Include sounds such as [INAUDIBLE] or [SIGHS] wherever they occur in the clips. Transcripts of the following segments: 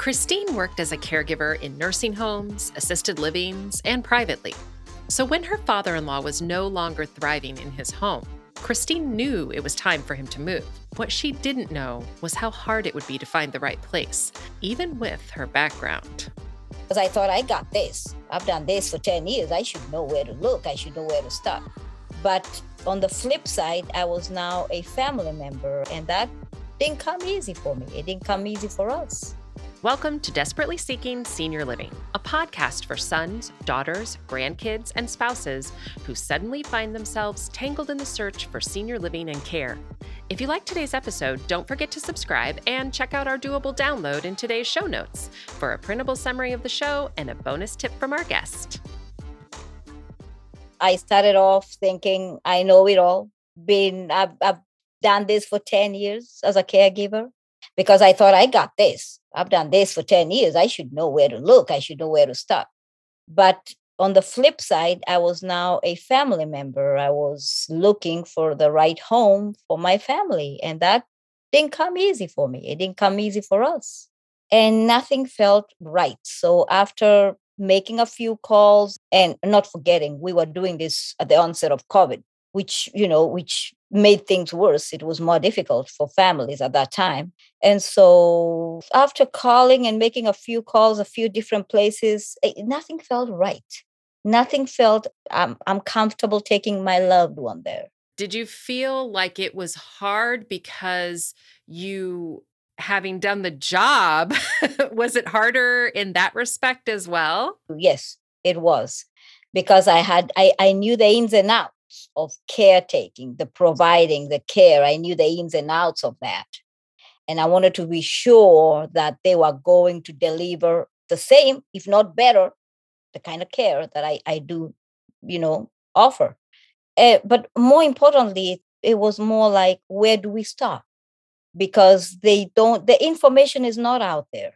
Christine worked as a caregiver in nursing homes, assisted livings, and privately. So when her father in law was no longer thriving in his home, Christine knew it was time for him to move. What she didn't know was how hard it would be to find the right place, even with her background. Because I thought, I got this. I've done this for 10 years. I should know where to look. I should know where to start. But on the flip side, I was now a family member, and that didn't come easy for me. It didn't come easy for us. Welcome to Desperately Seeking Senior Living, a podcast for sons, daughters, grandkids, and spouses who suddenly find themselves tangled in the search for senior living and care. If you like today's episode, don't forget to subscribe and check out our doable download in today's show notes for a printable summary of the show and a bonus tip from our guest. I started off thinking I know it all. Been I've, I've done this for 10 years as a caregiver because I thought I got this. I've done this for 10 years. I should know where to look. I should know where to start. But on the flip side, I was now a family member. I was looking for the right home for my family. And that didn't come easy for me. It didn't come easy for us. And nothing felt right. So after making a few calls and not forgetting, we were doing this at the onset of COVID, which, you know, which made things worse. It was more difficult for families at that time. And so, after calling and making a few calls, a few different places, it, nothing felt right. Nothing felt I'm, I'm comfortable taking my loved one there. Did you feel like it was hard because you, having done the job, [LAUGHS] was it harder in that respect as well? Yes, it was because I had I, I knew the ins and outs of caretaking, the providing, the care. I knew the ins and outs of that. And I wanted to be sure that they were going to deliver the same, if not better, the kind of care that I, I do, you know, offer. Uh, but more importantly, it was more like, where do we start? Because they don't, the information is not out there.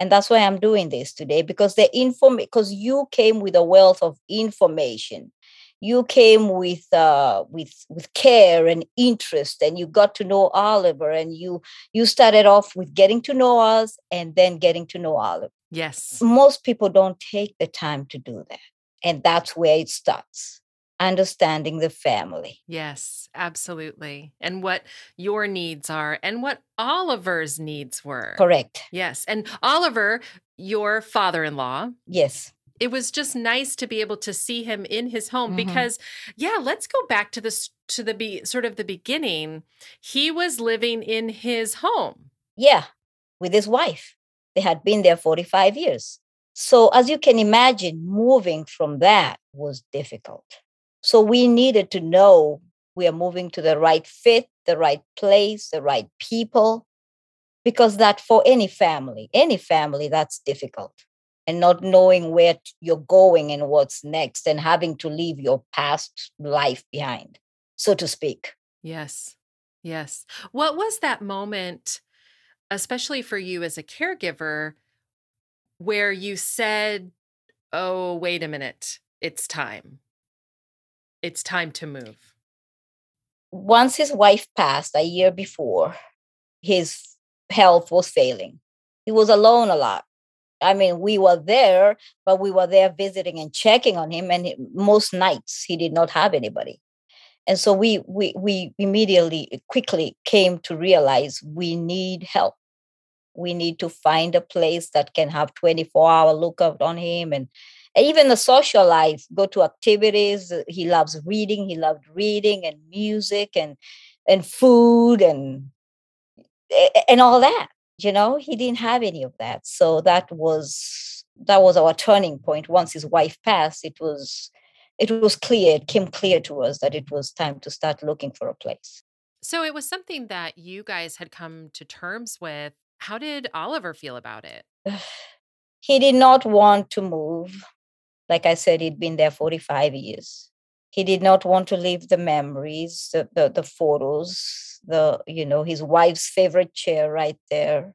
And that's why I'm doing this today because the inform because you came with a wealth of information you came with uh, with with care and interest and you got to know oliver and you you started off with getting to know us and then getting to know oliver. Yes. Most people don't take the time to do that and that's where it starts understanding the family. Yes absolutely. And what your needs are and what oliver's needs were. Correct. Yes and oliver your father-in-law yes it was just nice to be able to see him in his home mm-hmm. because yeah let's go back to this to the be sort of the beginning. He was living in his home. Yeah with his wife. They had been there 45 years. So as you can imagine moving from that was difficult. So we needed to know we are moving to the right fit the right place the right people because that for any family any family that's difficult and not knowing where you're going and what's next and having to leave your past life behind, so to speak. Yes. Yes. What was that moment, especially for you as a caregiver, where you said, Oh, wait a minute, it's time? It's time to move. Once his wife passed a year before, his health was failing. He was alone a lot. I mean, we were there, but we were there visiting and checking on him. And most nights he did not have anybody. And so we we we immediately eh, quickly came to realize we need help. We need to find a place that can have 24 hour lookout on him and, and even the social life, go to activities. Eh, he loves reading. He loved reading and music and and food and eh, and all that you know he didn't have any of that. So that was that was our turning point. Once his wife passed it was it was clear it came clear to us that it was time to start looking for a place. So it was something that you guys had come to terms with. How did oliver feel about it? [SIGHS] He did not want to move. Like i said he'd been there 45 years he did not want to leave the memories the, the, the photos the you know his wife's favorite chair right there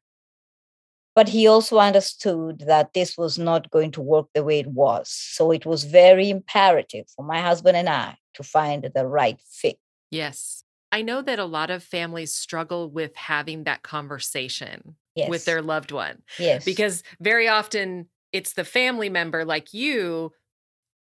but he also understood that this was not going to work the way it was so it was very imperative for my husband and i to find the right fit yes i know that a lot of families struggle with having that conversation yes. with their loved one. yes. Because very often it's the family member like you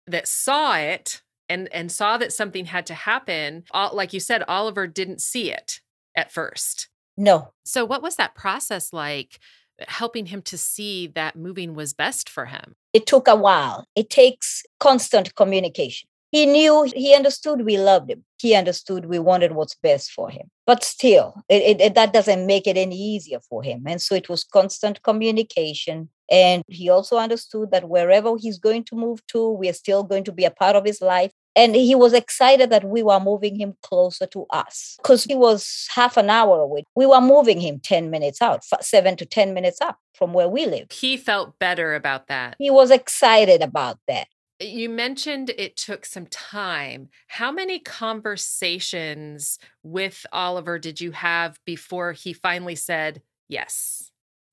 that saw it and and saw that something had to happen. All, like you said, Oliver didn't see it at first. no, So what was that process like helping him to see that moving was best for him? it took a while. It takes constant communication. He knew, he understood we loved him. He understood we wanted what's best for him. But still, it, it- it- that doesn't make it any easier for him. And so it was constant communication. And he also understood that wherever he's going to move to, we are still going to be a part of his life. And he was excited that we were moving him closer to us because he was half an hour away. We were moving him 10 minutes out, seven to 10 minutes up from where we live. He felt better about that. He was excited about that. You mentioned it took some time. How many conversations with Oliver did you have before he finally said yes?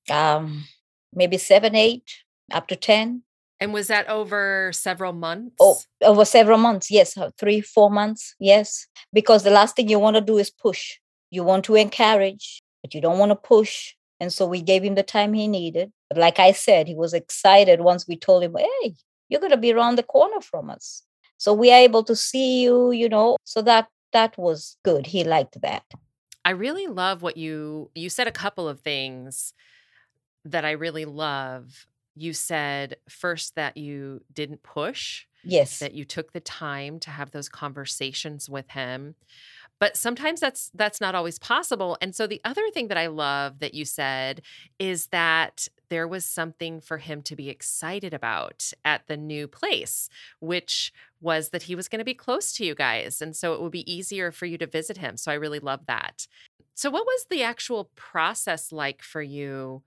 um, maybe seven, eight, up to 10. And was that over several months? Oh, over several months. Yes, uh, three, four months. Yes. Because the last thing you want to do is push. You want to encourage, but you don't want to push. And so we gave him the time he needed. But like I said, he was excited once we told him, hey, you're going to be around the corner from us. So we are able to see you, you know. So that that was good. He liked that. I really love what you you said a couple of things that I really love. You said first that you didn't push, Yes. that you took the time to have those conversations with him. But sometimes that's that's not always possible. And so the other thing that I love that you said is that there was something for him to be excited about at the new place, which was that he was going to be close to you guys and so it would be easier for you to visit him. So I really love that. So what was the actual process like for you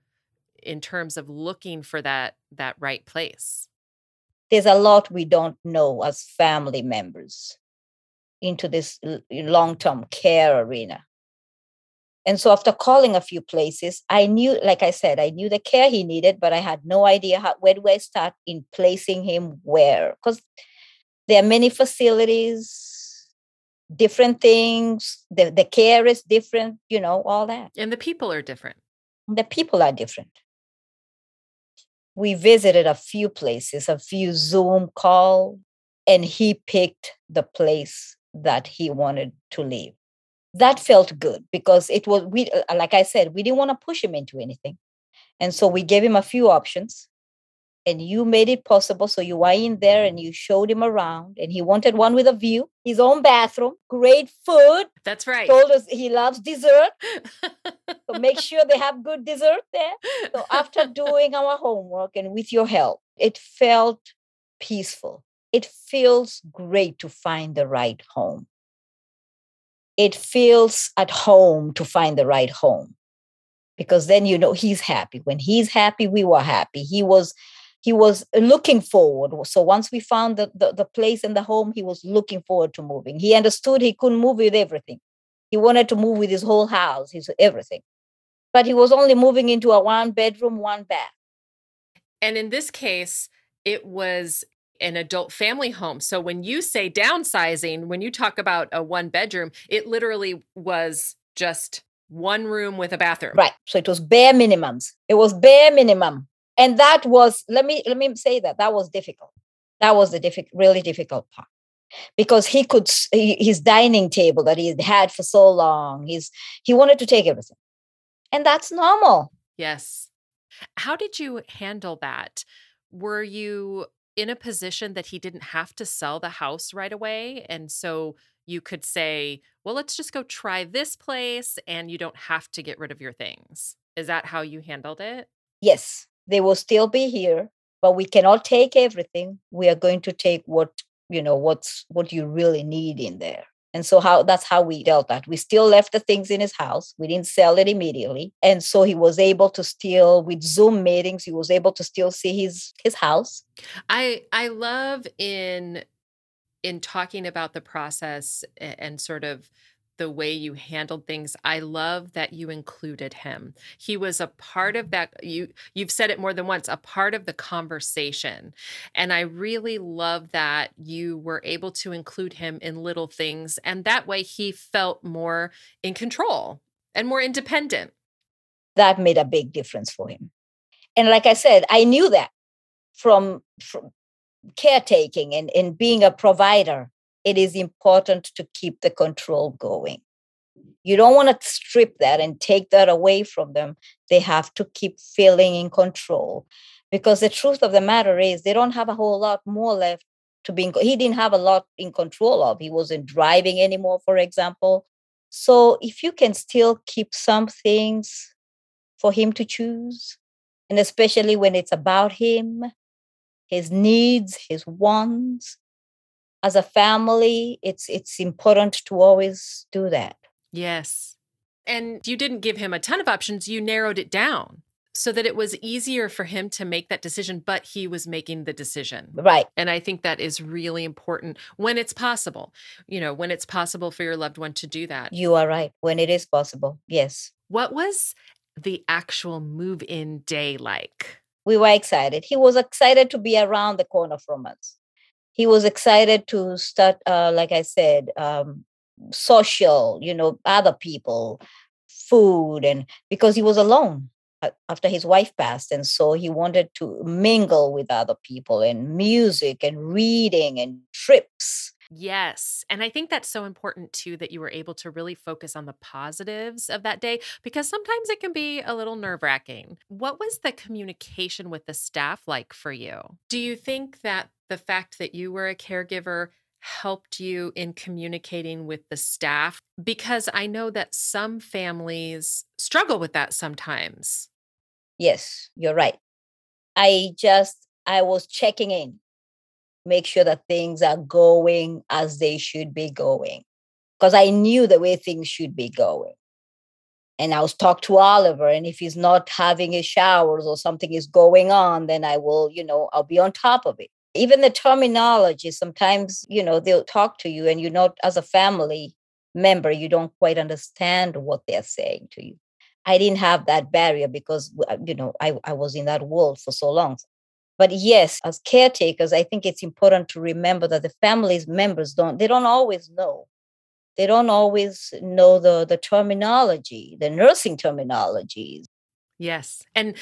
in terms of looking for that that right place? there's a lot we don't know as family members into this long term care arena. And so, after calling a few places, I knew, like I said, I knew the care he needed, but I had no idea how, where do I start in placing him where? Because there are many facilities, different things, the, the care is different, you know, all that. And the people are different. The people are different. We visited a few places, a few Zoom call, and he picked the place that he wanted to live. That felt good because it was we uh, like I said, we didn't want to push him into anything. And so we gave him a few options and you made it possible. So you were in there and you showed him around and he wanted one with a view, his own bathroom, great food. That's right. Told us he loves dessert. [LAUGHS] So make sure they have good dessert there. So after doing our homework and with your help, it felt peaceful. It feels great to find the right home. It feels at home to find the right home because then you know he's happy. When he's happy, we were happy. He was he was looking forward. So once we found the, the, the place and the home, he was looking forward to moving. He understood he couldn't move with everything. He wanted to move with his whole house, his everything. But he was only moving into a one bedroom, one bath. And in this case, it was an adult family home. So when you say downsizing, when you talk about a one bedroom, it literally was just one room with a bathroom. Right. So it was bare minimums. It was bare minimum. And that was, let me let me say that that was difficult. That was the difficult, really difficult part. Because he could he- his dining table that he had had for so long, he's he wanted to take everything. And that's normal. Yes. How did you handle that? Were you in a position that he didn't have to sell the house right away? And so you could say, well, let's just go try this place and you don't have to get rid of your things. Is that how you handled it? Yes, they will still be here, but we cannot take everything. We are going to take what, you know, what's what you really need in there. And so how that's how we dealt that. We still left the things in his house. We didn't sell it immediately. And so he was able to still with Zoom meetings, he was able to still see his his house. I I love in in talking about the process and sort of the way you handled things i love that you included him. He was a part of mm-hmm. that you you've said it more than once a part of the conversation. And i really love that you were able to include him in little things and that way he felt more in control and more independent. That made a big difference for him. And like I said, I knew that from, from caretaking and, and being a provider, it is important to keep the control going. You don't want to strip that and take that away from them. They have to keep feeling in control because the truth of the matter is they don't have a whole lot more left to be in, he didn't have a lot in control of he wasn't driving anymore for example so if you can still keep some things for him to choose and especially when it's about him his needs his wants as a family it's it's important to always do that yes and you didn't give him a ton of options you narrowed it down so that it was easier for him to make that decision, but he was making the decision. Right. And I think that is really important when it's possible, you know, when it's possible for your loved one to do that. You are right. When it is possible. Yes. What was the actual move in day like? We were excited. He was excited to be around the corner from us. He was excited to start, uh, like I said, um, social, you know, other people, food, and because he was alone after his wife passed and so he wanted to mingle with other people and music and reading and trips Yes. And I think that's so important too that you were able to really focus on the positives of that day because sometimes it can be a little nerve wracking. What was the communication with the staff like for you? Do you think that the fact that you were a caregiver helped you in communicating with the staff? Because I know that some families struggle with that sometimes. Yes, you're right. I just, I was checking in, make sure that things are going as they should be going. Because I knew the way things should be going. And I was talk to Oliver, and if he's not having his showers or something is going on, then I will, you know, I'll be on top of it even the terminology sometimes you know they'll talk to you and you know as a family member you don't quite understand what they're saying to you. I didn't have that barrier because uh, you know i, I was in that world for so long. But yes as caretakers i think it's important to remember that the family's members don't they don't always know. They don't always know the the terminology the nursing terminologies. Yes. And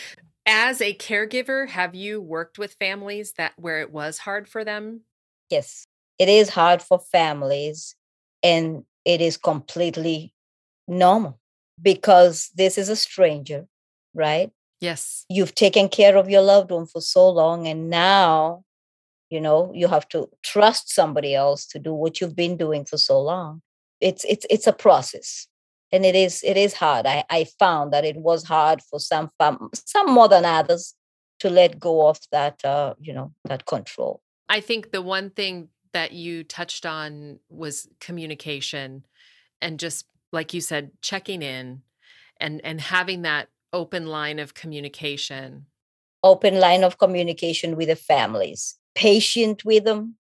as a caregiver, have you worked with families that where it was hard for them? Yes, it is hard for families and it is completely normal because this is a stranger, right? Yes. You've taken care of your loved one for so long and now you know you have to trust somebody else to do what you've been doing for so long it's it's it's a process and it is it is hard. I, I found that it was hard for some fam- some more than others to let go of that uh, you know that control. I think the one thing that you touched on was communication and just like you said checking in and and having that open line of communication open line of communication with the families patient with them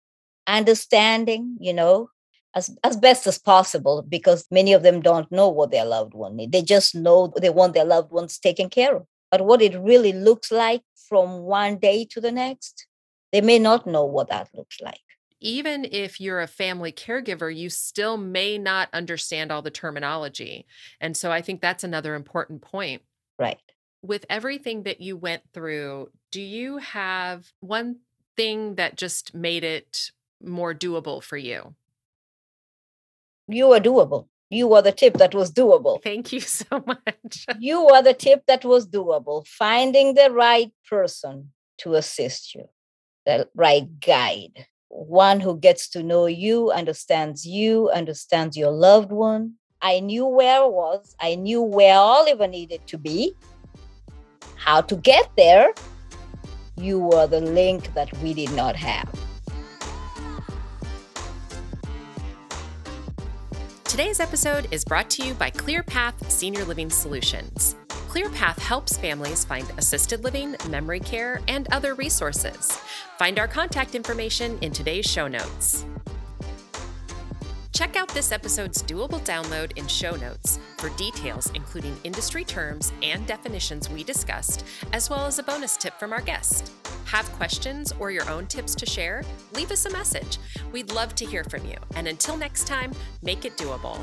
understanding you know as, as best as possible because many of them don't know what their loved one needs. They just know they want their loved ones taken care of. But what it really looks like from one day to the next, they may not know what that looks like. Even if you're a family caregiver, you still may not understand all the terminology. And so I think that's another important point. Right. With everything that you went through, do you have one thing that just made it more doable for you? You were doable. You were the tip that was doable. Thank you so [LAUGHS] much. you were the tip that was doable. Finding the right person to assist you, the right guide, one who gets to know you, understands you, understands your loved one. I knew where I was, I knew where Oliver needed to be, how to get there. You were the link that we did not have. Today's episode is brought to you by ClearPath Senior Living Solutions. ClearPath helps families find assisted living, memory care, and other resources. Find our contact information in today's show notes. Check out this episode's doable download in show notes for details, including industry terms and definitions we discussed, as well as a bonus tip from our guest. Have questions or your own tips to share? Leave us a message. We'd love to hear from you. And until next time, make it doable.